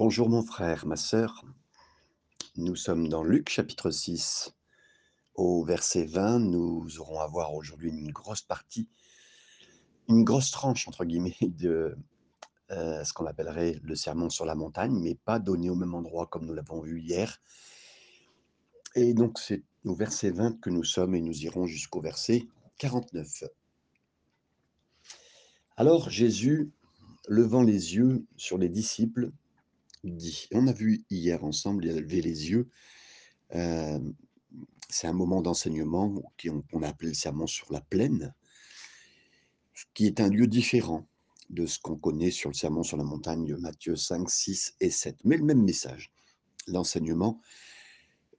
Bonjour mon frère, ma sœur. Nous sommes dans Luc chapitre 6. Au verset 20, nous aurons à voir aujourd'hui une grosse partie, une grosse tranche entre guillemets de euh, ce qu'on appellerait le sermon sur la montagne, mais pas donné au même endroit comme nous l'avons vu hier. Et donc c'est au verset 20 que nous sommes et nous irons jusqu'au verset 49. Alors Jésus, levant les yeux sur les disciples, on a vu hier ensemble, il a levé les yeux, c'est un moment d'enseignement qu'on a appelé le sermon sur la plaine, qui est un lieu différent de ce qu'on connaît sur le sermon sur la montagne de Matthieu 5, 6 et 7, mais le même message. L'enseignement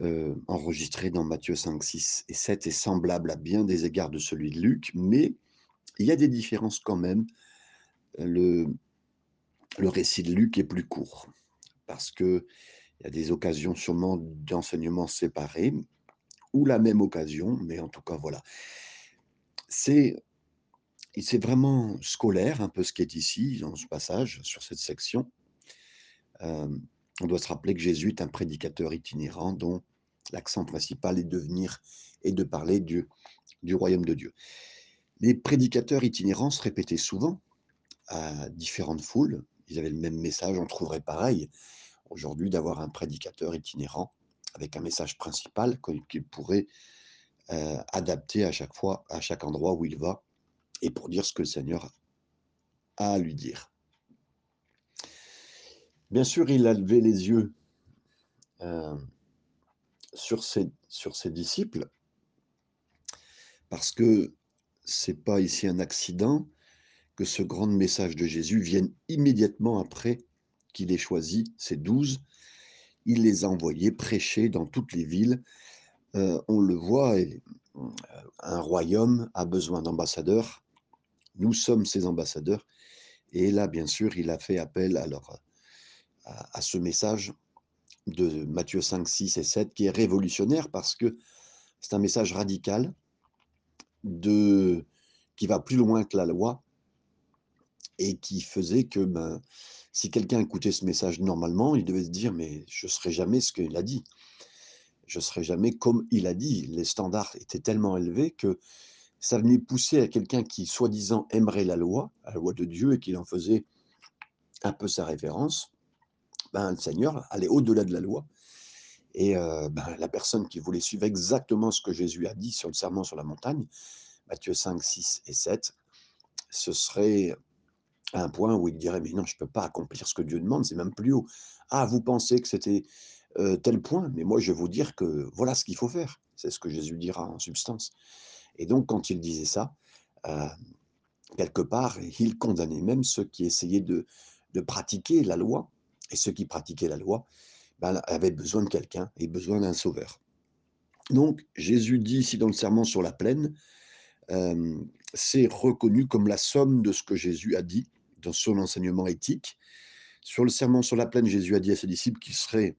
euh, enregistré dans Matthieu 5, 6 et 7 est semblable à bien des égards de celui de Luc, mais il y a des différences quand même. Le récit de Luc est plus court parce qu'il y a des occasions sûrement d'enseignement séparés ou la même occasion, mais en tout cas, voilà. C'est c'est vraiment scolaire, un peu ce qui est ici, dans ce passage, sur cette section. Euh, on doit se rappeler que Jésus est un prédicateur itinérant dont l'accent principal est de venir et de parler du, du royaume de Dieu. Les prédicateurs itinérants se répétaient souvent à différentes foules. Ils avaient le même message, on trouverait pareil aujourd'hui d'avoir un prédicateur itinérant avec un message principal qu'il pourrait euh, adapter à chaque fois, à chaque endroit où il va, et pour dire ce que le Seigneur a à lui dire. Bien sûr, il a levé les yeux euh, sur, ses, sur ses disciples, parce que c'est pas ici un accident que ce grand message de Jésus vienne immédiatement après qu'il ait choisi ces douze. Il les a envoyés prêcher dans toutes les villes. Euh, on le voit, euh, un royaume a besoin d'ambassadeurs. Nous sommes ses ambassadeurs. Et là, bien sûr, il a fait appel à, à ce message de Matthieu 5, 6 et 7 qui est révolutionnaire parce que c'est un message radical de, qui va plus loin que la loi et qui faisait que ben, si quelqu'un écoutait ce message normalement, il devait se dire mais je ne serai jamais ce qu'il a dit. Je ne serai jamais comme il a dit. Les standards étaient tellement élevés que ça venait pousser à quelqu'un qui, soi-disant, aimerait la loi, la loi de Dieu, et qu'il en faisait un peu sa référence, ben, le Seigneur allait au-delà de la loi. Et euh, ben, la personne qui voulait suivre exactement ce que Jésus a dit sur le serment sur la montagne, Matthieu 5, 6 et 7, ce serait à un point où il dirait, mais non, je ne peux pas accomplir ce que Dieu demande, c'est même plus haut. Ah, vous pensez que c'était euh, tel point, mais moi je vais vous dire que voilà ce qu'il faut faire. C'est ce que Jésus dira en substance. Et donc quand il disait ça, euh, quelque part, il condamnait même ceux qui essayaient de, de pratiquer la loi. Et ceux qui pratiquaient la loi ben, avaient besoin de quelqu'un et besoin d'un sauveur. Donc Jésus dit ici dans le serment sur la plaine, euh, c'est reconnu comme la somme de ce que Jésus a dit dans son enseignement éthique. Sur le serment sur la plaine, Jésus a dit à ses disciples qu'il serait,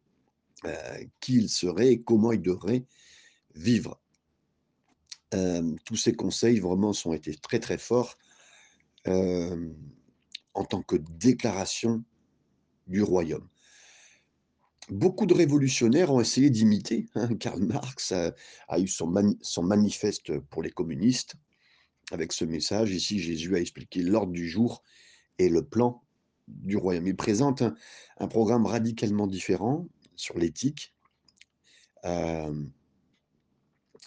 euh, qu'il serait et comment il devrait vivre. Euh, tous ces conseils vraiment sont été très très forts euh, en tant que déclaration du royaume. Beaucoup de révolutionnaires ont essayé d'imiter. Hein. Karl Marx a, eu son, son, manifeste pour les communistes avec ce message. Ici, Jésus a expliqué l'ordre du jour et le plan du royaume. Il présente un, programme radicalement différent sur l'éthique. Euh,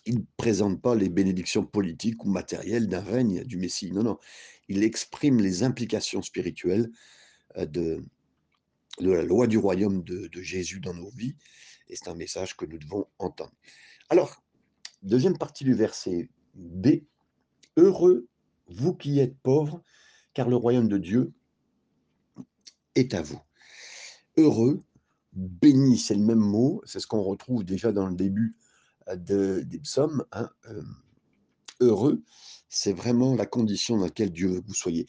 il ne présente pas les bénédictions politiques ou matérielles d'un règne du Messie. Non, non. Il exprime les implications spirituelles euh, de, la loi du royaume de, de Jésus dans nos vies. Et c'est un message que nous devons entendre. Alors, deuxième partie du verset B. Heureux, vous qui êtes pauvres, car le royaume de Dieu est à vous. Heureux, béni, c'est le même mot, c'est ce qu'on retrouve déjà dans le début euh, de, des psaumes. Hein, euh, heureux, c'est vraiment la condition dans laquelle Dieu veut que vous soyez.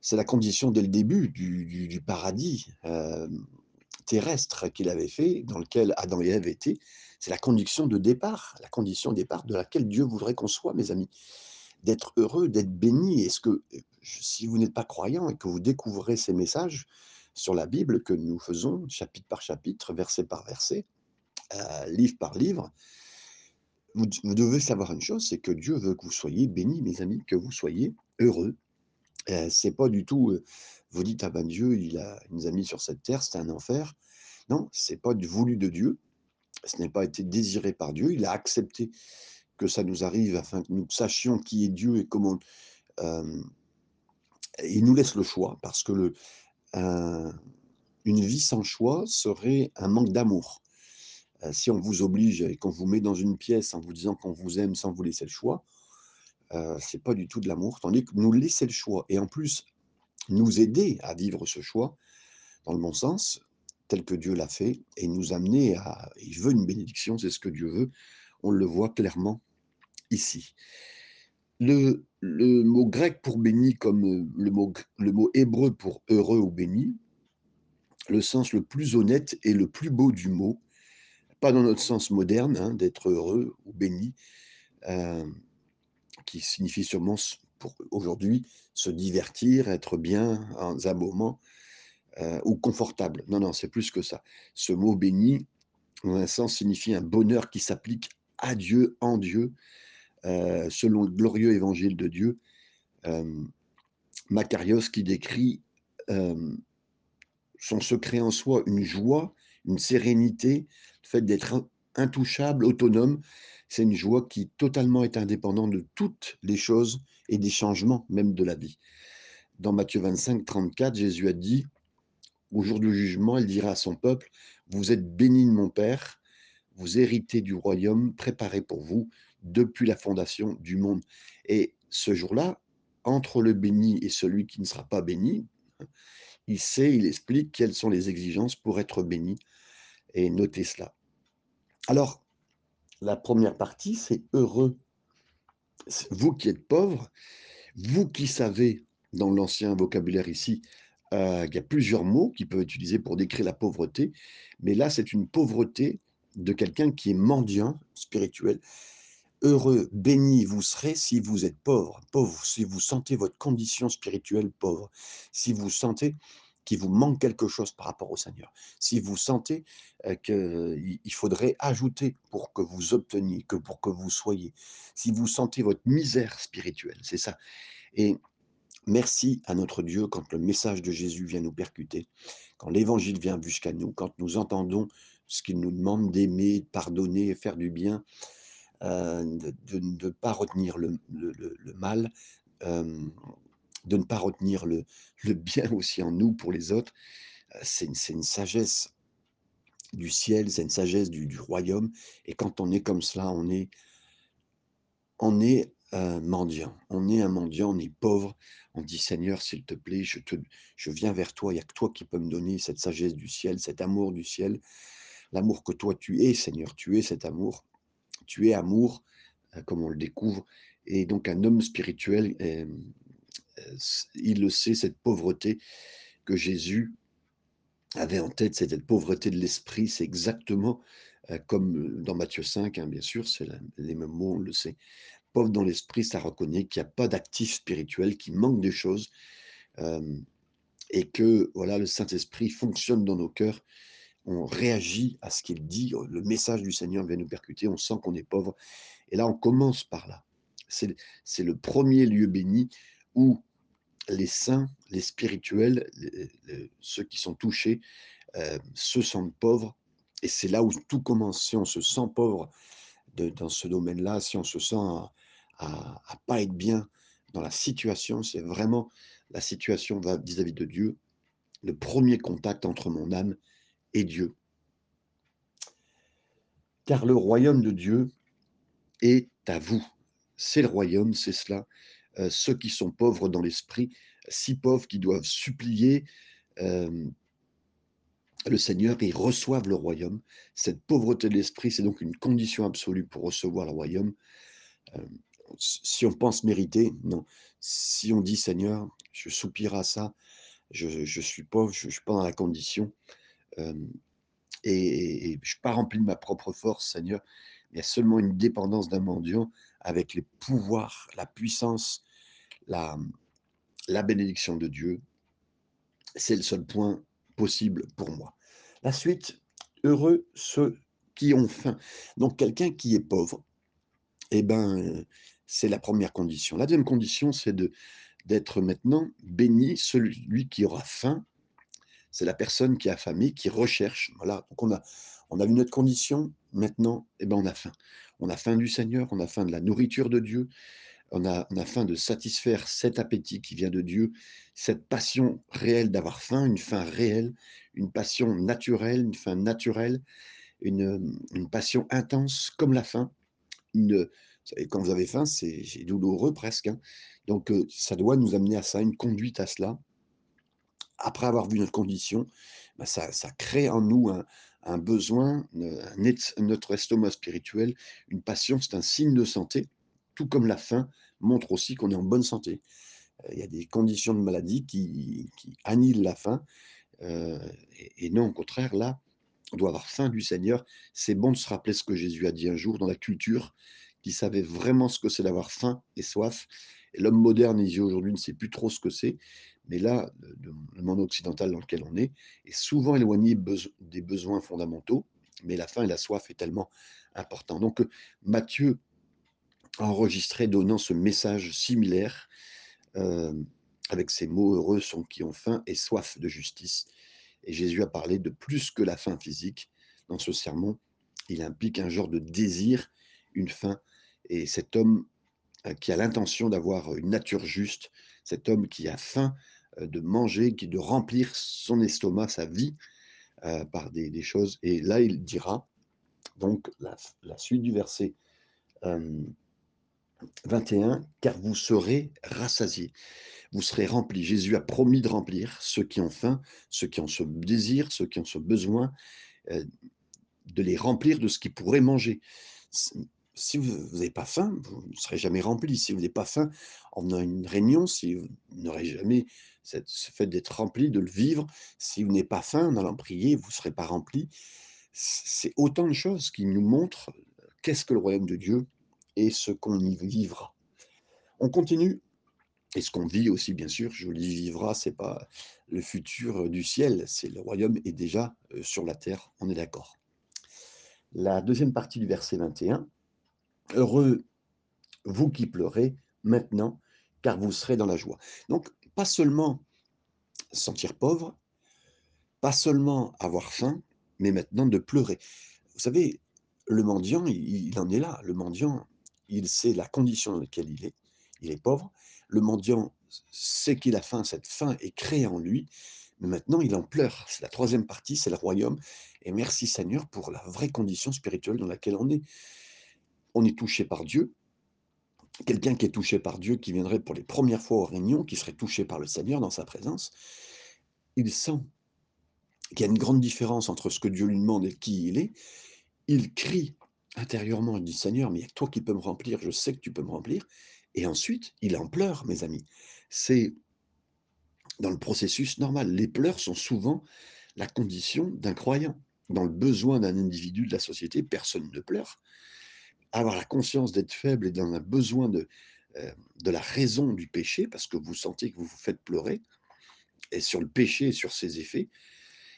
C'est la condition dès le début du, paradis euh, terrestre qu'il avait fait, dans lequel Adam et Ève étaient. C'est la condition de départ, la condition de départ de laquelle Dieu voudrait qu'on soit, mes amis d'être heureux, d'être béni. Est-ce que si vous n'êtes pas croyant et que vous découvrez ces messages, sur la Bible que nous faisons chapitre par chapitre, verset par verset, euh, livre par livre, vous, devez savoir une chose, c'est que Dieu veut que vous soyez bénis, mes amis, que vous soyez heureux. Euh, c'est pas du tout, euh, vous dites, ah ben Dieu, il, a, nous a mis sur cette terre, c'est un enfer. Non, c'est pas voulu de Dieu, ce n'est pas été désiré par Dieu, il a accepté que ça nous arrive afin que nous sachions qui est Dieu et comment. Euh, il nous laisse le choix, parce que le, une vie sans choix serait un manque d'amour. Euh, si on vous oblige et qu'on vous met dans une pièce en vous disant qu'on vous aime sans vous laisser le choix, euh, c'est pas du tout de l'amour, tandis que nous laisser le choix et en plus nous aider à vivre ce choix dans le bon sens, tel que Dieu l'a fait, et nous amener à. Il veut une bénédiction, c'est ce que Dieu veut. On le voit clairement ici. Le, le mot grec pour béni, comme euh, le mot, le mot hébreu pour heureux ou béni, le sens le plus honnête et le plus beau du mot, pas dans notre sens moderne, hein, d'être heureux ou béni, euh, qui signifie sûrement pour aujourd'hui se divertir, être bien en un moment euh, ou confortable. Non, non, c'est plus que ça. Ce mot béni, en un sens, signifie un bonheur qui s'applique à Dieu, en Dieu, euh, selon le glorieux évangile de Dieu. Macarios qui décrit son secret en soi, une joie, une sérénité, le fait d'être intouchable, autonome, c'est une joie qui totalement est indépendante de toutes les choses et des changements même de la vie. Dans Matthieu 25, 34, Jésus a dit, au jour du jugement, il dira à son peuple, vous êtes bénis de mon Père, vous héritez du royaume préparé pour vous depuis la fondation du monde. Et ce jour-là, entre le béni et celui qui ne sera pas béni, il sait, il explique quelles sont les exigences pour être béni et notez cela. Alors, la première partie, c'est heureux. Vous qui êtes pauvre, vous qui savez, dans l'ancien vocabulaire ici, euh, il y a plusieurs mots qui peuvent être utilisés pour décrire la pauvreté, mais là, c'est une pauvreté de quelqu'un qui est mendiant spirituel. Heureux, béni vous serez si vous êtes pauvre, pauvre, si vous sentez votre condition spirituelle pauvre, si vous sentez qu'il vous manque quelque chose par rapport au Seigneur, si vous sentez qu'il faudrait ajouter pour que vous obteniez, que pour que vous soyez, si vous sentez votre misère spirituelle, c'est ça. Et merci à notre Dieu quand le message de Jésus vient nous percuter, quand l'évangile vient jusqu'à nous, quand nous entendons ce qu'il nous demande d'aimer, de pardonner, faire du bien, de ne pas retenir le, mal, de ne pas retenir le, bien aussi en nous pour les autres. Euh, c'est une, sagesse du ciel, c'est une sagesse du, royaume. Et quand on est comme cela, on est, un mendiant. On est un mendiant, on est pauvre. On dit Seigneur, s'il te plaît, je viens vers toi. Il n'y a que toi qui peux me donner cette sagesse du ciel, cet amour du ciel. L'amour que toi tu es, Seigneur, tu es cet amour. Tu es amour, euh, comme on le découvre. Et donc un homme spirituel il le sait, cette pauvreté que Jésus avait en tête, cette pauvreté de l'esprit, c'est exactement comme dans Matthieu 5, hein, bien sûr, c'est les mêmes mots, on le sait. Pauvre dans l'esprit, ça reconnaît qu'il n'y a pas d'actif spirituel, qu'il manque des choses, et que voilà, le Saint-Esprit fonctionne dans nos cœurs. On réagit à ce qu'il dit, le message du Seigneur vient nous percuter, on sent qu'on est pauvre. Et là, on commence par là. C'est le premier lieu béni où les saints, les spirituels, ceux qui sont touchés, euh, se sentent pauvres. Et c'est là où tout commence. Si on se sent pauvre dans ce domaine-là, si on se sent à, à, pas être bien dans la situation, c'est vraiment la situation vis-à-vis -vis de Dieu, le premier contact entre mon âme Dieu. Car le royaume de Dieu est à vous. C'est le royaume, c'est cela. Euh, ceux qui sont pauvres dans l'esprit, si pauvres qu'ils doivent supplier le Seigneur et reçoivent le royaume. Cette pauvreté de l'esprit, c'est donc une condition absolue pour recevoir le royaume. si on pense mériter, non. Si on dit Seigneur, je soupire à ça, je, suis pauvre, je ne suis pas dans la condition, et, je ne suis pas rempli de ma propre force, Seigneur, il y a seulement une dépendance d'un mendiant avec les pouvoirs, la puissance, la, la bénédiction de Dieu. C'est le seul point possible pour moi. La suite, heureux ceux qui ont faim. Donc quelqu'un qui est pauvre, eh ben, c'est la première condition. La deuxième condition, c'est d'être maintenant béni celui qui aura faim. C'est la personne qui a affamé, qui recherche. Voilà. Donc on a, on a vu notre condition. Maintenant, eh ben, on a faim. On a faim du Seigneur, on a faim de la nourriture de Dieu, on a, on a faim de satisfaire cet appétit qui vient de Dieu, cette passion réelle d'avoir faim, une faim réelle, une passion naturelle, une faim naturelle, une, passion intense comme la faim. Une, quand vous avez faim, c'est douloureux presque. Hein. Donc, euh, ça doit nous amener à ça, une conduite à cela. Après avoir vu notre condition, bah, ça, crée en nous un, besoin, notre estomac spirituel, une passion, c'est un signe de santé, tout comme la faim montre aussi qu'on est en bonne santé. Euh, il y a des conditions de maladie qui, annihilent la faim, euh, et, non, au contraire, là, on doit avoir faim du Seigneur. C'est bon de se rappeler ce que Jésus a dit un jour dans la culture, qui savait vraiment ce que c'est d'avoir faim et soif. L'homme moderne, aujourd'hui, ne sait plus trop ce que c'est. Mais là, le monde occidental dans lequel on est est souvent éloigné des besoins fondamentaux, mais la faim et la soif est tellement important. Donc Matthieu a enregistré donnant ce message similaire euh, avec ces mots heureux sont qui ont faim et soif de justice. Et Jésus a parlé de plus que la faim physique dans ce sermon. Il implique un genre de désir, une faim. Et cet homme euh, qui a l'intention d'avoir une nature juste, cet homme qui a faim euh, de manger, de remplir son estomac, sa vie, euh, par des, choses. Et là, il dira, donc la, suite du verset 21, car vous serez rassasiés, vous serez remplis. Jésus a promis de remplir ceux qui ont faim, ceux qui ont ce désir, ceux qui ont ce besoin, de les remplir de ce qu'ils pourraient manger si vous n'avez pas faim, vous ne serez jamais rempli. Si vous n'avez pas faim en une réunion, si vous n'aurez jamais ce fait d'être rempli, de le vivre, si vous n'avez pas faim en allant prier, vous ne serez pas rempli. C'est autant de choses qui nous montrent qu'est-ce que le royaume de Dieu et ce qu'on y vivra. On continue. Et ce qu'on vit aussi, bien sûr, je dis vivra, c'est pas le futur du ciel, c'est le royaume est déjà euh, sur la terre, on est d'accord. La deuxième partie du verset 21, Heureux, vous qui pleurez, maintenant, car vous serez dans la joie. Donc, pas seulement sentir pauvre, pas seulement avoir faim, mais maintenant de pleurer. Vous savez, le mendiant, il, en est là. Le mendiant, il sait la condition dans laquelle il est. Il est pauvre. Le mendiant sait qu'il a faim. Cette faim est créée en lui. Mais maintenant, il en pleure. C'est la troisième partie, c'est le royaume. Et merci Seigneur pour la vraie condition spirituelle dans laquelle on est on est touché par Dieu. Quelqu'un qui est touché par Dieu, qui viendrait pour les premières fois aux réunions, qui serait touché par le Seigneur dans sa présence, il sent qu'il y a une grande différence entre ce que Dieu lui demande et qui il est. Il crie intérieurement, il dit Seigneur, mais il y a toi qui peux me remplir, je sais que tu peux me remplir. Et ensuite, il en pleure, mes amis. C'est dans le processus normal. Les pleurs sont souvent la condition d'un croyant. Dans le besoin d'un individu de la société, personne ne pleure avoir la conscience d'être faible et dans un besoin de, euh, de la raison du péché, parce que vous sentez que vous vous faites pleurer, et sur le péché et sur ses effets.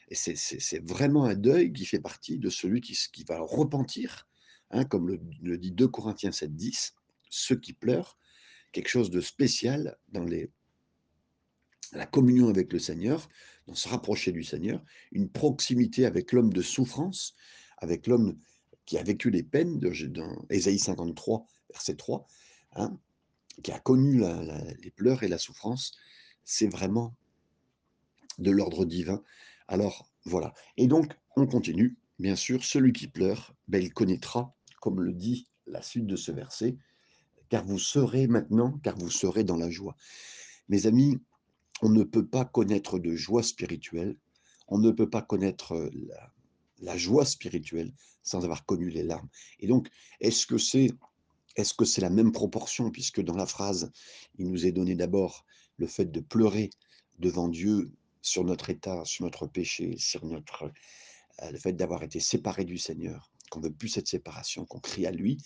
Et c'est vraiment un deuil qui fait partie de celui qui, qui va repentir, hein, comme le, dit 2 Corinthiens 7, 10, ceux qui pleurent, quelque chose de spécial dans les, la communion avec le Seigneur, dans se rapprocher du Seigneur, une proximité avec l'homme de souffrance, avec l'homme qui a vécu les peines de, dans Ésaïe 53, verset 3, hein, qui a connu les pleurs et la souffrance, c'est vraiment de l'ordre divin. Alors voilà. Et donc, on continue. Bien sûr, celui qui pleure, ben, il connaîtra, comme le dit la suite de ce verset, car vous serez maintenant, car vous serez dans la joie. Mes amis, on ne peut pas connaître de joie spirituelle, on ne peut pas connaître la, la joie spirituelle sans avoir connu les larmes. Et donc, est-ce que c'est est-ce que c'est la même proportion? Puisque dans la phrase, il nous est donné d'abord le fait de pleurer devant Dieu sur notre état, sur notre péché, sur notre euh, le fait d'avoir été séparé du Seigneur, qu'on veut plus cette séparation, qu'on crie à lui.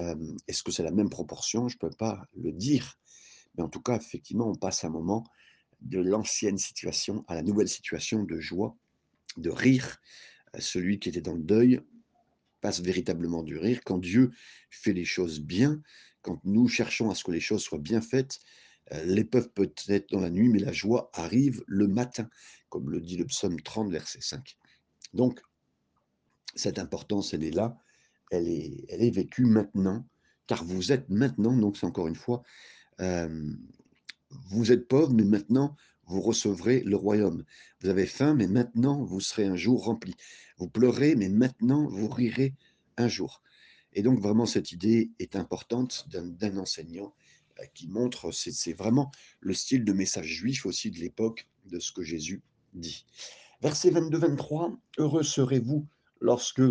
Euh, est-ce que c'est la même proportion? Je ne peux pas le dire. Mais en tout cas, effectivement, on passe un moment de l'ancienne situation à la nouvelle situation de joie, de rire. Celui qui était dans le deuil passe véritablement du rire. Quand Dieu fait les choses bien, quand nous cherchons à ce que les choses soient bien faites, l'épreuve peut être dans la nuit, mais la joie arrive le matin, comme le dit le psaume 30, verset 5. Donc, cette importance, elle est là, elle est, elle est vécue maintenant, car vous êtes maintenant, donc c'est encore une fois, vous êtes pauvre, mais maintenant, vous recevrez le royaume. Vous avez faim, mais maintenant, vous serez un jour rempli. Vous pleurez, mais maintenant, vous rirez un jour. Et donc, vraiment, cette idée est importante d'un enseignant euh, qui montre, c'est vraiment le style de message juif aussi de l'époque de ce que Jésus dit. Verset 22-23, Heureux serez-vous lorsque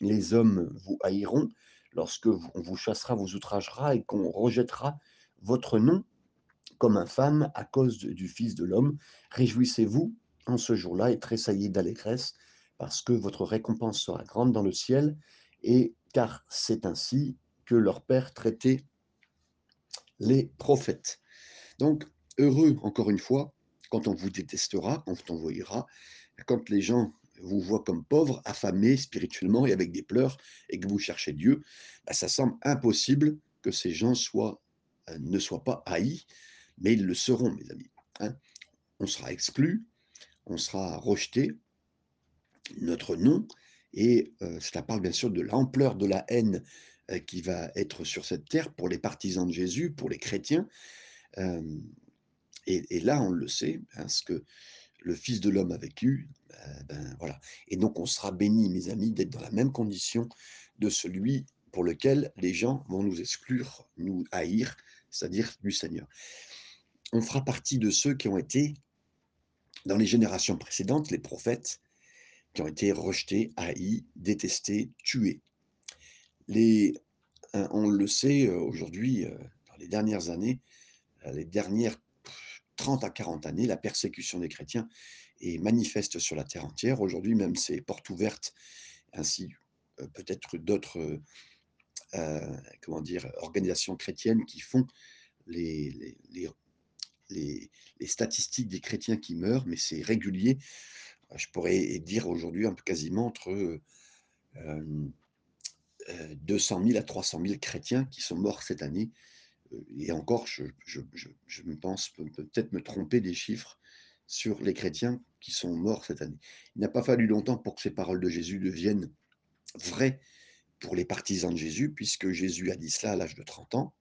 les hommes vous haïront, lorsque on vous chassera, vous outragera et qu'on rejettera votre nom comme infâme à cause du Fils de l'homme. Réjouissez-vous en ce jour-là et tressaillez d'allégresse, parce que votre récompense sera grande dans le ciel, et car c'est ainsi que leur Père traitait les prophètes. Donc, heureux, encore une fois, quand on vous détestera, quand on vous haïra, quand les gens vous voient comme pauvres, affamés spirituellement et avec des pleurs, et que vous cherchez Dieu, bah, ça semble impossible que ces gens euh, ne soient pas haïs, mais ils le seront, mes amis. Hein. On sera exclu, on sera rejeté, notre nom, et euh, cela parle bien sûr de l'ampleur de la haine euh, qui va être sur cette terre pour les partisans de Jésus, pour les chrétiens. Euh, et, là, on le sait, hein, ce que le Fils de l'homme a vécu, ben voilà. Et donc, on sera béni, mes amis, d'être dans la même condition de celui pour lequel les gens vont nous exclure, nous haïr, c'est-à-dire du Seigneur. On fera partie de ceux qui ont été, dans les générations précédentes, les prophètes, qui ont été rejetés, haïs, détestés, tués. Hein, on le sait euh, aujourd'hui, euh, dans les dernières années, euh, les dernières 30 à 40 années, la persécution des chrétiens est manifeste sur la terre entière. Aujourd'hui, même, c'est porte ouverte, ainsi peut-être d'autres comment dire, organisations chrétiennes qui font les, les, statistiques des chrétiens qui meurent, mais c'est régulier je pourrais dire aujourd'hui quasiment entre 200 000 à 300 000 chrétiens qui sont morts cette année. Et encore, je, me pense peut-être me tromper des chiffres sur les chrétiens qui sont morts cette année. Il n'a pas fallu longtemps pour que ces paroles de Jésus deviennent vraies pour les partisans de Jésus, puisque Jésus a dit cela à l'âge de 30 ans.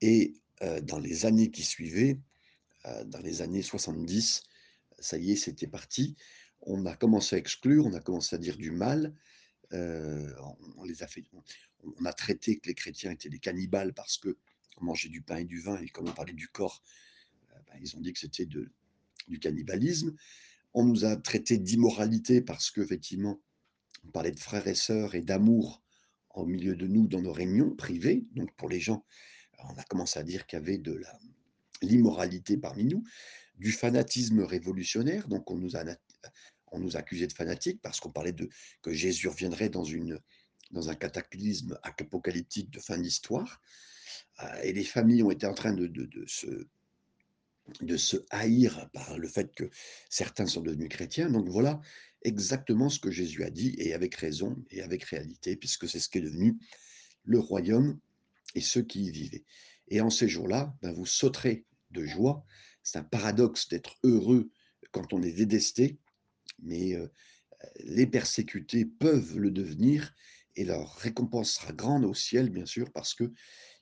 Et dans les années qui suivaient, dans les années 70, ça y est, c'était parti. On a commencé à exclure, on a commencé à dire du mal. Euh, on, les a fait, on, a traité que les chrétiens étaient des cannibales parce que on mangeait du pain et du vin et comme on parlait du corps, euh, ben, ils ont dit que c'était du cannibalisme. On nous a traité d'immoralité parce qu'effectivement, on parlait de frères et sœurs et d'amour au milieu de nous dans nos réunions privées. Donc pour les gens, on a commencé à dire qu'il y avait de l'immoralité parmi nous du fanatisme révolutionnaire. Donc, on nous, accusait de fanatiques parce qu'on parlait de que Jésus reviendrait dans, une, dans un cataclysme apocalyptique de fin d'histoire. Euh, et les familles ont été en train de, de, de, se, de se haïr par le fait que certains sont devenus chrétiens. Donc, voilà exactement ce que Jésus a dit, et avec raison et avec réalité, puisque c'est ce qui est devenu le royaume et ceux qui y vivaient. Et en ces jours-là, ben, vous sauterez de joie c'est un paradoxe d'être heureux quand on est détesté, mais euh, les persécutés peuvent le devenir et leur récompense sera grande au ciel, bien sûr, parce que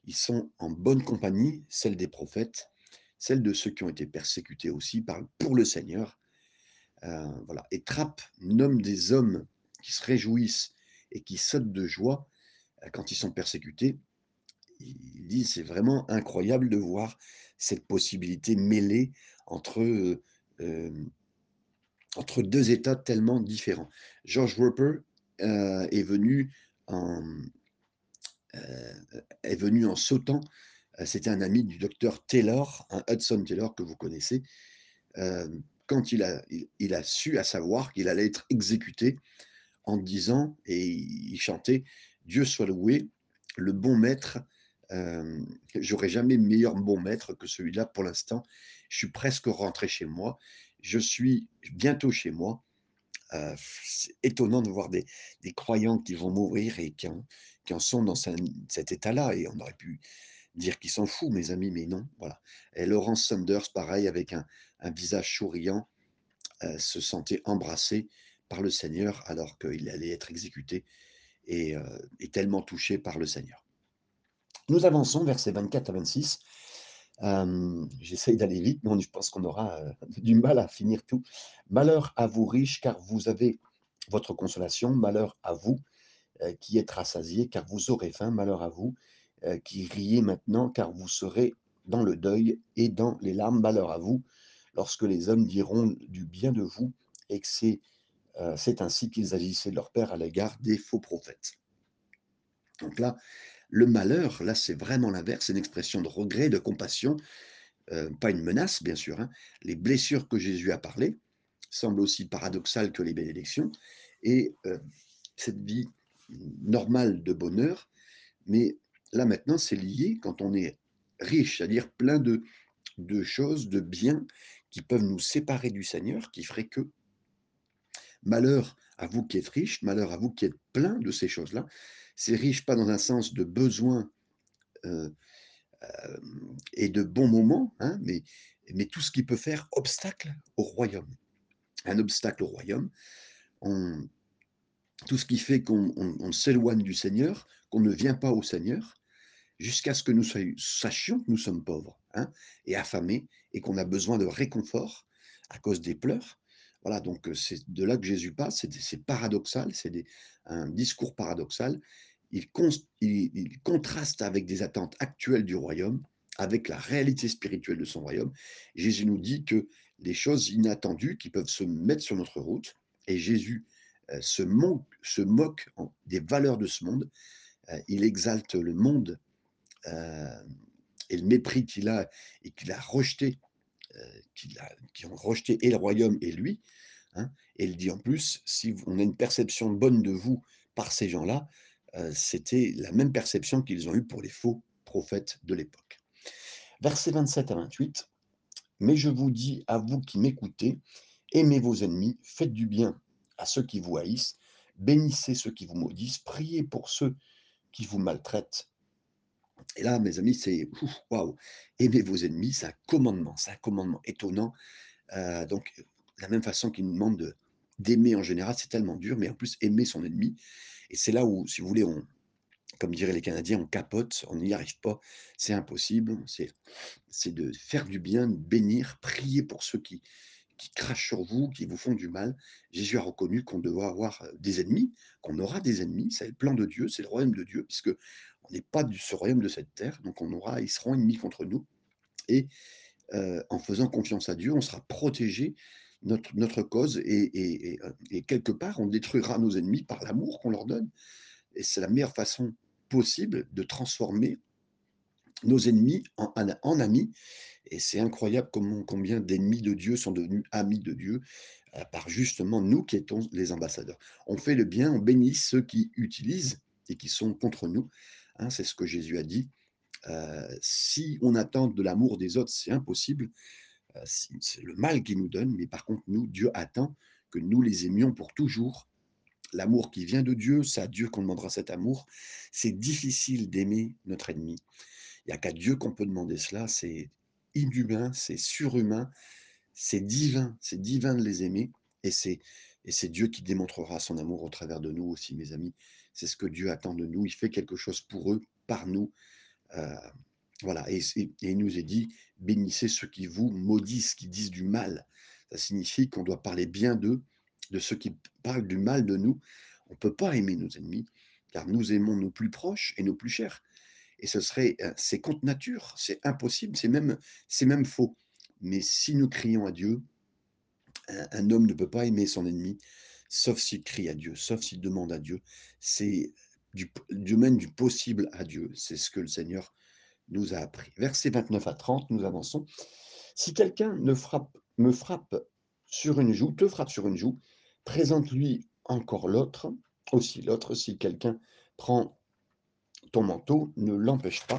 ils sont en bonne compagnie, celle des prophètes, celle de ceux qui ont été persécutés aussi pour le Seigneur. Euh, voilà. Et Trappe nomme des hommes qui se réjouissent et qui sautent de joie euh, quand ils sont persécutés. Il dit c'est vraiment incroyable de voir cette possibilité mêlée entre, entre deux états tellement différents. George Roper est, venu en, est venu en sautant. C'était un ami du docteur Taylor, un Hudson Taylor que vous connaissez. quand il a, il, a su, à savoir qu'il allait être exécuté en disant, et il chantait Dieu soit loué, le bon maître Hem, j'aurai jamais meilleur bon maître que celui-là pour l'instant. Je suis presque rentré chez moi. Je suis bientôt chez moi. Heu, c'est étonnant de voir des croyants qui vont mourir et qui en sont dans cet état-là et on aurait pu dire qu'ils sont fous, mes amis, mais non, voilà. Et Laurence Sanders, pareil, avec un visage souriant, heu, se sentait embrassé par le Seigneur alors qu'il allait être exécuté et et tellement touché par le Seigneur. Nous avançons, versets 24 à 26. Hem, j'essaye d'aller vite, mais je pense qu'on aura, heu, du mal à finir tout. «Malheur à vous riches, car vous avez votre consolation. Malheur à vous, heu, qui êtes rassasiés, car vous aurez faim. Malheur à vous, heu, qui riez maintenant, car vous serez dans le deuil et dans les larmes. Malheur à vous, lorsque les hommes diront du bien de vous et que c'est ainsi qu'ils agissaient de leur père à l'égard des faux prophètes». Donc là, le malheur, là, c'est vraiment l'inverse, c'est une expression de regret, de compassion, heu, pas une menace, bien sûr, hein. Les blessures que Jésus a parlé semblent aussi paradoxales que les bénédictions et heu, cette vie normale de bonheur, mais là, maintenant, c'est lié quand on est riche, c'est-à-dire plein de de choses, de biens qui peuvent nous séparer du Seigneur, qui ferait que malheur à vous qui êtes riches, malheur à vous qui êtes plein de ces choses-là. C'est riche pas dans un sens de besoin, heu, hem et de bons moments, hein, mais mais tout ce qui peut faire obstacle au royaume. Un obstacle au royaume, tout ce qui fait qu'on on on s'éloigne du Seigneur, qu'on ne vient pas au Seigneur, jusqu'à ce que nous sachions que nous sommes pauvres, hein, et affamés et qu'on a besoin de réconfort à cause des pleurs. Voilà, donc heu, c'est de là que Jésus passe, c'est paradoxal, c'est un discours paradoxal. Il contraste avec des attentes actuelles du royaume, avec la réalité spirituelle de son royaume. Jésus nous dit que les choses inattendues qui peuvent se mettre sur notre route et Jésus, heu, se moque des valeurs de ce monde. Heu, il exalte le monde, hem et le mépris qu'il a et qu'il a rejeté, qui ont rejeté et le royaume et lui, hein et il dit en plus: «Si on a une perception bonne de vous par ces gens-là», c'était la même perception qu'ils ont eue pour les faux prophètes de l'époque. Versets 27 à 28: «Mais je vous dis à vous qui m'écoutez, aimez vos ennemis, faites du bien à ceux qui vous haïssent, bénissez ceux qui vous maudissent, priez pour ceux qui vous maltraitent». Et là, mes amis, c'est waouh! Aimez vos ennemis, c'est un commandement, c'est un commandement étonnant. Heu, donc la même façon qu'il nous demande de d'aimer en général, c'est tellement dur, mais en plus aimer son ennemi et c'est là où, si vous voulez, comme diraient les Canadiens, on capote, on n'y arrive pas, c'est impossible. C'est de faire du bien, de bénir, prier pour ceux qui qui crachent sur vous, qui vous font du mal. Jésus a reconnu qu'on devait avoir, heu, des ennemis, qu'on aura des ennemis, c'est le plan de Dieu, c'est le royaume de Dieu, puisque on n'est pas de ce royaume de cette terre, donc on aura ils seront ennemis contre nous et heu, en faisant confiance à Dieu, on sera protégé, notre notre cause et et heu et quelque part, on détruira nos ennemis par l'amour qu'on leur donne et c'est la meilleure façon possible de transformer nos ennemis en en amis et c'est incroyable combien d'ennemis de Dieu sont devenus amis de Dieu, heu, par justement nous qui étions les ambassadeurs. On fait le bien, on bénit ceux qui utilisent et qui sont contre nous, hein, c'est ce que Jésus a dit. Heu, si on attend de l'amour des autres, c'est impossible, c'est le mal qu'ils nous donnent, mais par contre nous, Dieu attend que nous les aimions pour toujours. L'amour qui vient de Dieu, c'est à Dieu qu'on demandera cet amour. C'est difficile d'aimer notre ennemi. Il y a qu'à Dieu qu'on peut demander cela, c'est inhumain, c'est surhumain, c'est divin, c'est divin de les aimer et c'est et c'est Dieu qui démontrera son amour au travers de nous aussi, mes amis. C'est ce que Dieu attend de nous. Il fait quelque chose pour eux, par nous, heu, voilà et il nous est dit: «Bénissez ceux qui vous maudissent, qui disent du mal». Ça signifie qu'on doit parler bien d'eux, de ceux qui parlent du mal de nous. On ne peut pas aimer nos ennemis, car nous aimons nos plus proches et nos plus chers et ce serait, heu, c'est contre nature, c'est impossible, c'est même c'est même faux. Mais si nous crions à Dieu, un un homme ne peut pas aimer son ennemi, sauf s'il crie à Dieu, sauf s'il demande à Dieu. C'est du domaine du possible à Dieu. C'est ce que le Seigneur nous a appris. Versets 29 à 30, nous avançons. «Si quelqu'un me frappe sur une joue, te frappe sur une joue, présente-lui encore l'autre aussi l'autre. Si quelqu'un prend ton manteau, ne l'empêche pas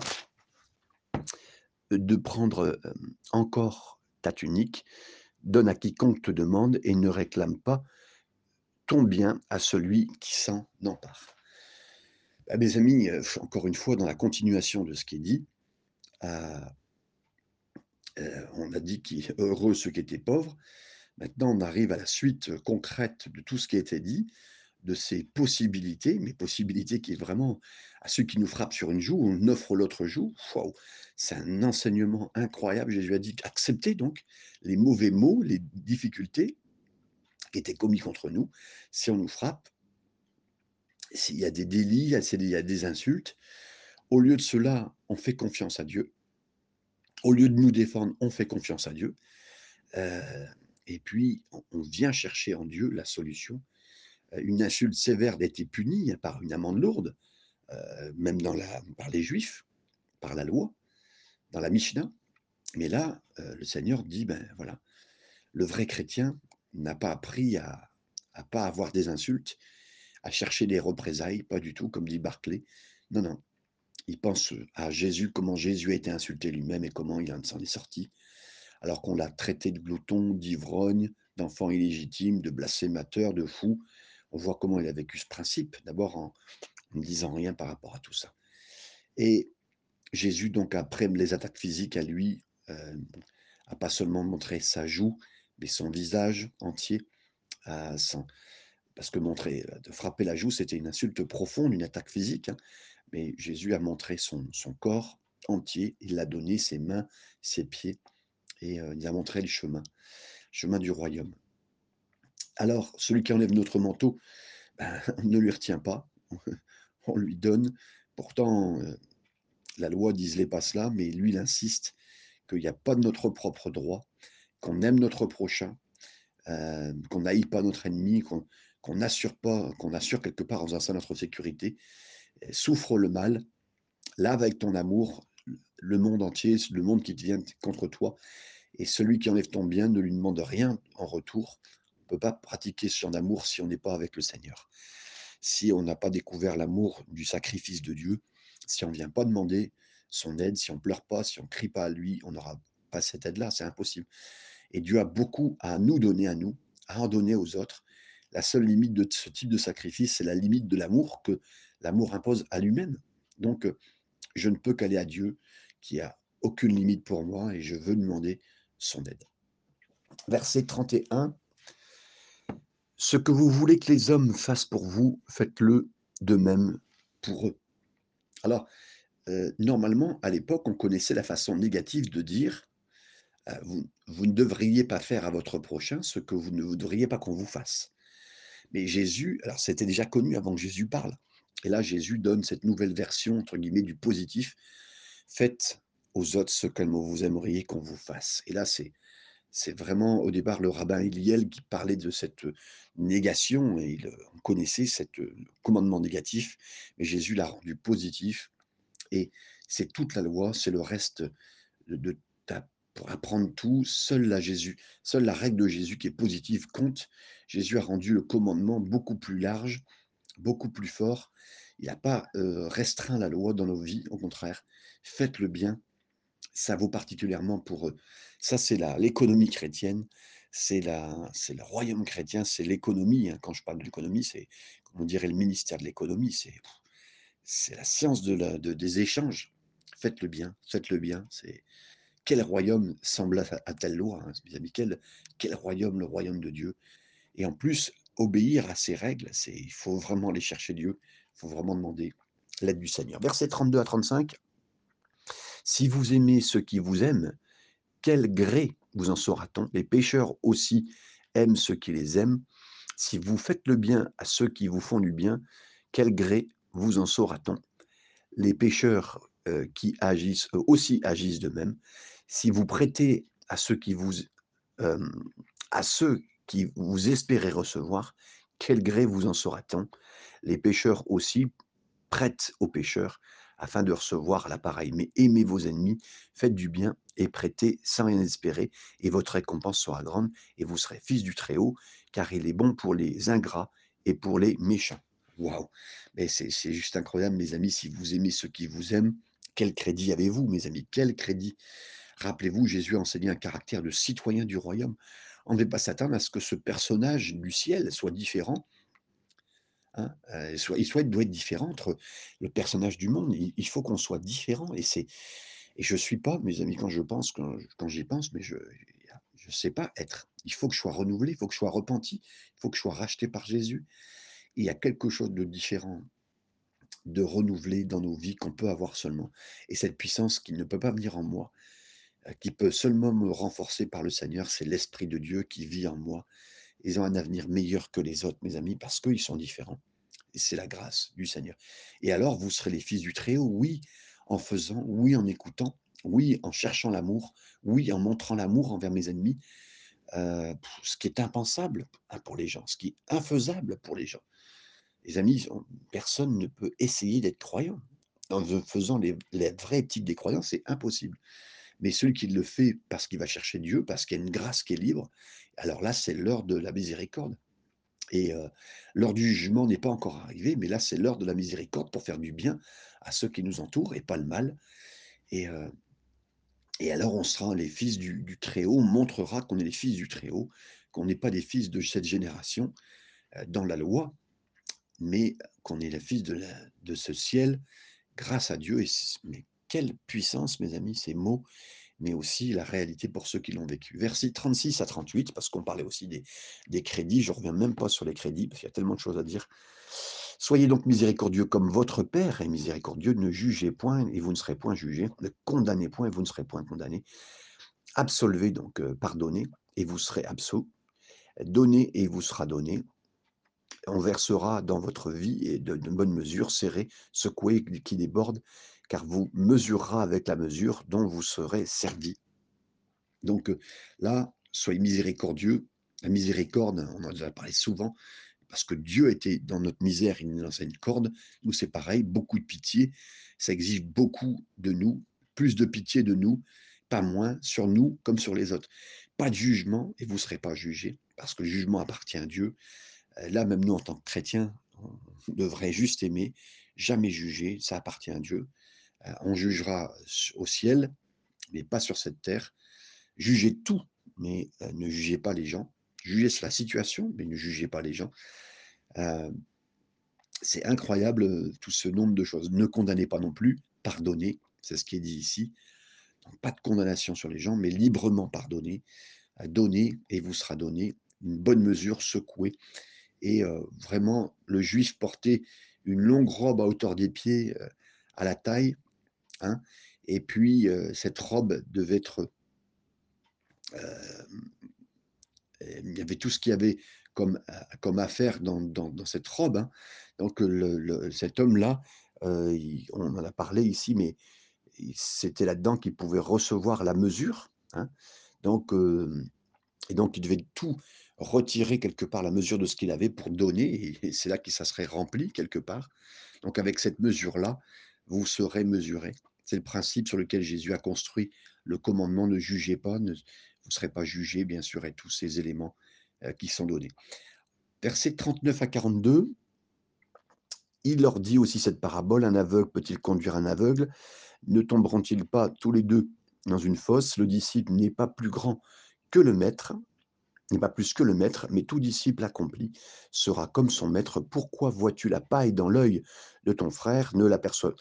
de prendre, hem, encore ta tunique, donne à quiconque te demande et ne réclame pas ton bien à celui qui s'en empare. Bah, mes amis, heu, encore une fois dans la continuation de ce qui est dit, heu, on a dit qui heureux ceux qui étaient pauvres. Maintenant, on arrive à la suite, concrète de tout ce qui a été dit, de ces possibilités, mais possibilités qui est vraiment à ceux qui nous frappent sur une joue, on offre l'autre joue. C'est un enseignement incroyable. Jésus a dit: «Acceptez donc les mauvais mots, les difficultés qui étaient commis contre nous, si on nous frappe, s'il y a des délits, s'il y a des insultes. Au lieu de cela, on fait confiance à Dieu. Au lieu de nous défendre, on fait confiance à Dieu, heu et puis on vient chercher en Dieu la solution. Heu, une insulte sévère d'être punie par une amende lourde, heu, même par les Juifs, par la loi, dans la Mishna. Mais là, le Seigneur dit: «Ben, voilà, le vrai chrétien n'a pas appris à à pas avoir des insultes, à chercher des représailles, pas du tout, comme dit Barclay. Non, non, il pense, à Jésus, comment Jésus a été insulté lui-même et comment il en s'en est sorti, alors qu'on l'a traité de glouton, d'ivrogne, d'enfant illégitime, de blasphémateur, de fou. On voit comment il a vécu ce principe, d'abord en ne disant rien par rapport à tout ça. Et Jésus donc après les attaques physiques à lui, a pas seulement montré sa joue, mais son visage entier, parce que montrer, de frapper la joue, c'était une insulte profonde, une attaque physique, hein, mais Jésus a montré son son corps entier, il l'a donné, ses mains, ses pieds et heu, il a montré le chemin, chemin du royaume. Alors, celui qui enlève notre manteau, ben, on ne lui retient pas, on lui donne. Pourtant, heu, la loi disait pas cela, mais lui, il insiste qu'il y a pas de notre propre droit, qu'on aime notre prochain, heu, qu'on n'haït pas notre ennemi, qu'on n'assure pas qu'on assure quelque part en faisant ça notre sécurité. Souffre le mal, lave avec ton amour le monde entier, le monde qui te vient contre toi et celui qui enlève ton bien ne lui demande rien en retour. On peut pas pratiquer ce genre d'amour si on n'est pas avec le Seigneur. Si on n'a pas découvert l'amour du sacrifice de Dieu, si on vient pas demander son aide, si on pleure pas, si on crie pas à lui, on n'aura pas cette aide-là, c'est impossible et Dieu a beaucoup à nous donner à nous, à en donner aux autres. La seule limite de ce type de sacrifice, c'est la limite de l'amour que l'amour impose à lui-même. Donc, heu, je ne peux qu'aller à Dieu qui a aucune limite pour moi et je veux demander son aide. Verset 31 «Ce que vous voulez que les hommes fassent pour vous, faites-le de même pour eux». Alors, heu, normalement, à l'époque, on connaissait la façon négative de dire, heu: «Vous vous ne devriez pas faire à votre prochain ce que vous ne voudriez pas qu'on vous fasse». Mais Jésus alors c'était déjà connu avant que Jésus parle et là Jésus donne cette nouvelle version entre guillemets du positif: «Faites aux autres ce que vous aimeriez qu'on vous fasse» et là c'est c'est vraiment au départ le rabbin Hillel qui parlait de cette, négation et il, on connaissait cet, heu, commandement négatif, mais Jésus l'a rendu positif. Et c'est toute la loi, c'est le reste de de ta pour apprendre tout, seule la Jésus seule la règle de Jésus qui est positive compte. Jésus a rendu le commandement beaucoup plus large, beaucoup plus fort. Il a pas, restreint la loi dans nos vies, au contraire. Faites le bien, ça vaut particulièrement pour eux. Ça, c'est l'économie chrétienne, c'est le royaume chrétien, c'est l'économie, hein. Quand je parle de l'économie, c'est on dirait le ministère de l'économie, c'est c'est la science de la de des échanges. Faites le bien, faites le bien, c'est quel royaume semble à à telle loi, hein, mes amis? Quel quel royaume, le royaume de Dieu et en plus, obéir à ces règles, c'est il faut vraiment aller chercher Dieu, il faut vraiment demander l'aide du Seigneur. Versets 32 à 35 «Si vous aimez ceux qui vous aiment, quel gré vous en saura-t-on? Les pécheurs aussi aiment ceux qui les aiment. Si vous faites le bien à ceux qui vous font du bien, quel gré vous en saura-t-on? Les pécheurs, heu, qui agissent, eux aussi agissent de même. Si vous prêtez à ceux qui vous hem, à ceux qui vous espérez recevoir, quel gré vous en saura-t-on? Les pécheurs aussi prêtent aux pécheurs afin de recevoir la pareille. Mais aimez vos ennemis, faites du bien et prêtez sans rien espérer, et votre récompense sera grande, et vous serez fils du Très-Haut, car il est bon pour les ingrats et pour les méchants. Waouh! Mais c'est juste incroyable, mes amis, si vous aimez ceux qui vous aiment, Quel crédit avez-vous, mes amis? Quel crédit? Rappelez-vous, Jésus a enseigné un caractère de citoyen du royaume. On ne devait pas s'attendre à ce que ce personnage du ciel soit différent. Hein, euh, il, doit être différent entre le personnage du monde. Il, faut qu'on soit différent. Et, et je ne suis pas, mes amis, quand je pense, quand, j'y pense, mais je ne sais pas être. Il faut que je sois renouvelé, il faut que je sois repenti, il faut que je sois racheté par Jésus. il y a quelque chose de différent de renouveler dans nos vies qu'on peut avoir seulement. Et cette puissance qui ne peut pas venir en moi, qui peut seulement me renforcer par le Seigneur, c'est l'Esprit de Dieu qui vit en moi. Ils ont un avenir meilleur que les autres, mes amis, parce qu'ils sont différents. Et c'est la grâce du Seigneur. Et alors, vous serez les fils du Très-Haut, oui, en faisant, oui, en écoutant, oui, en cherchant l'amour, oui, en montrant l'amour envers mes ennemis, euh, ce qui est impensable hein, pour les gens, ce qui est infaisable pour les gens. Les amis, personne ne peut essayer d'être croyant. En faisant les, vrais types des croyants, c'est impossible. Mais celui qui le fait parce qu'il va chercher Dieu, parce qu'il y a une grâce qui est libre, alors là, c'est l'heure de la miséricorde. Et euh, l'heure du jugement n'est pas encore arrivée, mais là, c'est l'heure de la miséricorde pour faire du bien à ceux qui nous entourent et pas le mal. Et, euh, alors, on sera les fils du, Très-Haut, on montrera qu'on est les fils du Très-Haut, qu'on n'est pas des fils de cette génération euh, dans la loi, mais qu'on est le fils de, ce ciel grâce à Dieu. Quelle puissance, mes amis, ces mots, mais aussi la réalité pour ceux qui l'ont vécu. Versets 36 à 38, parce qu'on parlait aussi des, crédits, je ne reviens même pas sur les crédits, parce qu'il y a tellement de choses à dire. Soyez donc miséricordieux comme votre Père est miséricordieux, ne jugez point et vous ne serez point jugés, ne condamnez point et vous ne serez point condamnés. Absolvez donc, euh, pardonnez et vous serez absolus. Donnez et vous sera donné on versera dans votre vie et de, bonnes mesures, serrées, secouées, qui déborde, car vous mesurera avec la mesure dont vous serez servi. Donc euh, là, soyez miséricordieux. La miséricorde, on en a parlé souvent, parce que Dieu était dans notre misère, il nous enseigne une corde. Nous, c'est pareil, beaucoup de pitié. Ça exige beaucoup de nous, plus de pitié de nous, pas moins, sur nous comme sur les autres. Pas de jugement, et vous ne serez pas jugés, parce que le jugement appartient à Dieu. Euh, là, même nous, en tant que chrétiens, on devrait juste aimer, jamais juger, ça appartient à Dieu. Euh, on jugera au ciel, mais pas sur cette terre. Jugez tout, mais euh, ne jugez pas les gens. Jugez la situation, mais ne jugez pas les gens. c'est incroyable tout ce nombre de choses. Ne condamnez pas non plus, pardonnez, c'est ce qui est dit ici. pas de condamnation sur les gens, mais librement pardonnez. Donnez et vous sera donné. Une bonne mesure, secouée et vraiment, le juif portait une longue robe à hauteur des pieds, à la taille. Et puis, cette robe devait être... il y avait tout ce qu'il y avait comme, comme affaire dans, dans, cette robe. Hein. Donc, cet homme-là, on en a parlé ici, mais c'était là-dedans qu'il pouvait recevoir la mesure. Hein. Donc, et donc, il devait tout retirer quelque part la mesure de ce qu'il avait pour donner, et c'est là que ça serait rempli quelque part. Donc avec cette mesure-là, vous serez mesuré. C'est le principe sur lequel Jésus a construit le commandement ne jugez pas, vous ne serez pas jugé, bien sûr, et tous ces éléments euh, qui sont donnés. Versets 39 à 42, il leur dit aussi cette parabole, un aveugle peut-il conduire un aveugle? Ne tomberont-ils pas tous les deux dans une fosse? Le disciple n'est pas plus grand que le maître, n'est pas plus que le maître, mais tout disciple accompli sera comme son maître. Pourquoi vois-tu la paille dans l'œil de ton frère? Ne l'aperçois,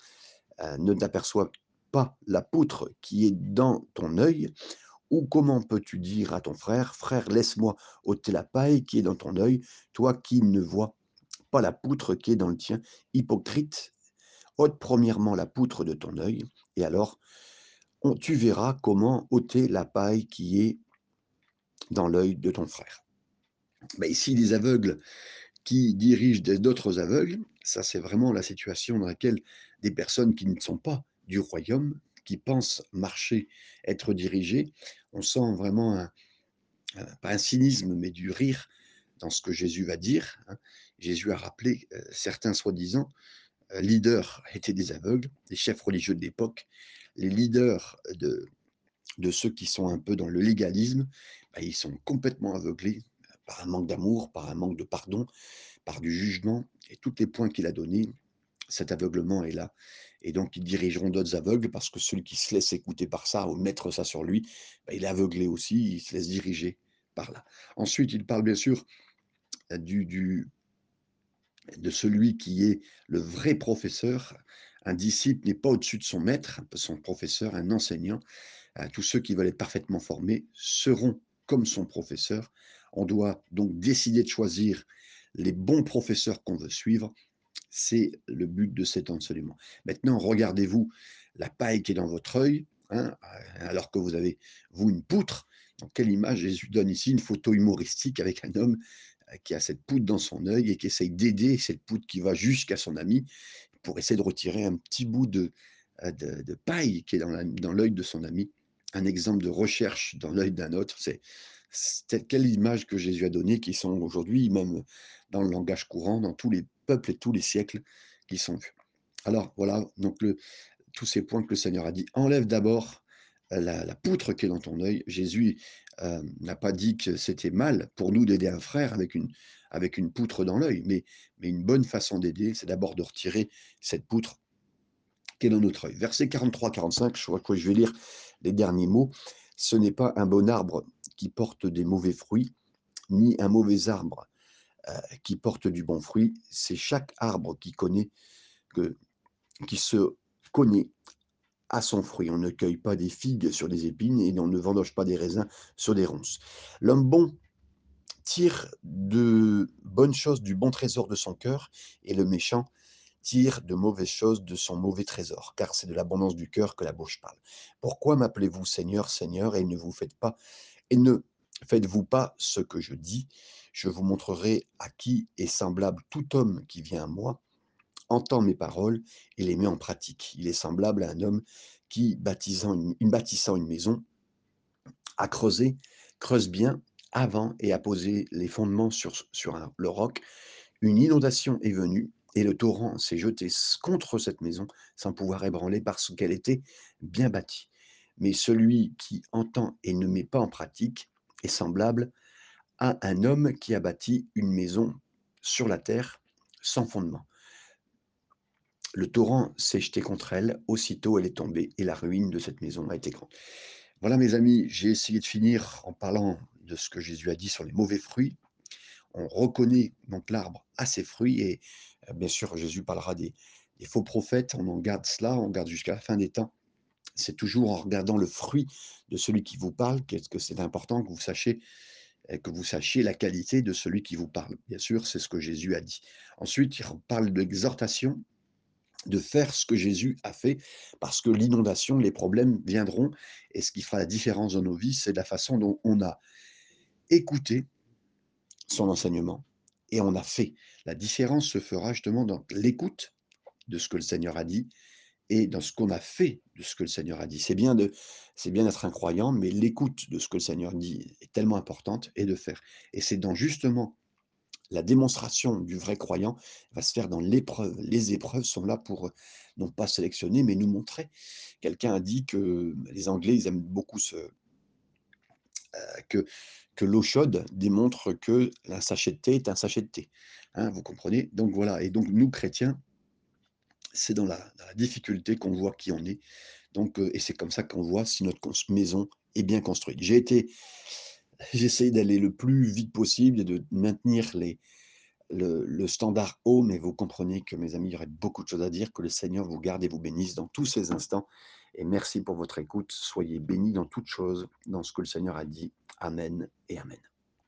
euh, ne t'aperçois pas la poutre qui est dans ton œil Ou comment peux-tu dire à ton frère, frère, laisse-moi ôter la paille qui est dans ton œil, toi qui ne vois pas la poutre qui est dans le tien Hypocrite, ôte premièrement la poutre de ton œil, et alors on, tu verras comment ôter la paille qui est dans l'œil de ton frère. Ici, des aveugles qui dirigent d'autres aveugles, ça c'est vraiment la situation dans laquelle des personnes qui ne sont pas du royaume, qui pensent marcher, être dirigées, on sent vraiment un, pas un cynisme, mais du rire dans ce que Jésus va dire. Hein. Jésus a rappelé euh, certains soi-disant euh, leaders étaient des aveugles, des chefs religieux de l'époque, les leaders de, de ceux qui sont un peu dans le légalisme, bah, ils sont complètement aveuglés par un manque d'amour, par un manque de pardon, par du jugement, et tous les points qu'il a donnés, cet aveuglement est là. Et donc, ils dirigeront d'autres aveugles parce que celui qui se laisse écouter par ça ou mettre ça sur lui, bah, il est aveuglé aussi, il se laisse diriger par là. Ensuite, il parle bien sûr du, du, de celui qui est le vrai professeur. Un disciple n'est pas au-dessus de son maître, son professeur, un enseignant. Euh, tous ceux qui veulent être parfaitement formés seront comme son professeur. On doit donc décider de choisir les bons professeurs qu'on veut suivre. C'est le but de cet enseignement. Maintenant, regardez-vous la paille qui est dans votre œil, hein, alors que vous avez, vous, une poutre. Quelle image Jésus donne ici une photo humoristique avec un homme euh, qui a cette poutre dans son œil et qui essaye d'aider cette poutre qui va jusqu'à son ami pour essayer de retirer un petit bout de, euh, de, paille qui est dans l'œil de son ami. Un exemple de recherche dans l'œil d'un autre, c'est quelle image que Jésus a donnée, qui sont aujourd'hui, même dans le langage courant, dans tous les et tous les siècles qui sont vus. Alors voilà, donc tous ces points que le Seigneur a dit. Enlève d'abord euh, la, poutre qui est dans ton œil. Jésus euh, n'a pas dit que c'était mal pour nous d'aider un frère avec une, avec une poutre dans l'œil, mais, mais une bonne façon d'aider, c'est d'abord de retirer cette poutre qui est dans notre œil. Verset 43-45, je crois que je vais lire les derniers mots. Ce n'est pas un bon arbre qui porte des mauvais fruits, ni un mauvais arbre qui porte du bon fruit. C'est chaque arbre qui connaît qui se connaît à son fruit. On ne cueille pas des figues sur des épines et on ne vendoge pas des raisins sur des ronces. L'homme bon tire de bonnes choses du bon trésor de son cœur et le méchant tire de mauvaises choses de son mauvais trésor, car c'est de l'abondance du cœur que la bouche parle. Pourquoi m'appelez-vous Seigneur, Seigneur, et ne vous faites pas, et ne faites-vous pas ce que je dis? Je vous montrerai à qui est semblable tout homme qui vient à moi, entend mes paroles et les met en pratique. Il est semblable à un homme qui, bâtissant une, maison, a creusé, creuse bien avant et a posé les fondements sur, sur le roc. Une inondation est venue et le torrent s'est jeté contre cette maison sans pouvoir ébranler parce qu'elle était bien bâtie. Mais celui qui entend et ne met pas en pratique est semblable à un homme qui a bâti une maison sur la terre sans fondement. Le torrent s'est jeté contre elle, aussitôt elle est tombée et la ruine de cette maison a été grande. Voilà mes amis, j'ai essayé de finir en parlant de ce que Jésus a dit sur les mauvais fruits. On reconnaît donc l'arbre à ses fruits et euh, bien sûr Jésus parlera des, faux prophètes, on en garde cela, on garde jusqu'à la fin des temps. C'est toujours en regardant le fruit de celui qui vous parle qu'est-ce que c'est important que vous sachiez que vous sachiez la qualité de celui qui vous parle. Bien sûr, c'est ce que Jésus a dit. Ensuite, il parle d'exhortation, de faire ce que Jésus a fait, parce que l'inondation, les problèmes viendront, et ce qui fera la différence dans nos vies, c'est la façon dont on a écouté son enseignement et on a fait. La différence se fera justement dans l'écoute de ce que le Seigneur a dit et dans ce qu'on a fait de ce que le Seigneur a dit. C'est bien d'être un croyant, mais l'écoute de ce que le Seigneur dit est tellement importante et de faire. Et c'est dans justement la démonstration du vrai croyant va se faire dans l'épreuve. Les épreuves sont là pour non pas sélectionner, mais nous montrer. Quelqu'un a dit que les Anglais, ils aiment beaucoup ce, euh, que, que l'eau chaude démontre que un sachet de thé est un sachet de thé. Hein, vous comprenez? Donc voilà. Et donc nous, chrétiens, c'est dans la, difficulté qu'on voit qui on est. Donc, et c'est comme ça qu'on voit si notre maison est bien construite. J'ai été j'essaie d'aller le plus vite possible et de maintenir les, le, standard haut, mais vous comprenez que mes amis, il y aurait beaucoup de choses à dire, que le Seigneur vous garde et vous bénisse dans tous ces instants. Et merci pour votre écoute. Soyez bénis dans toutes choses, dans ce que le Seigneur a dit. Amen et Amen.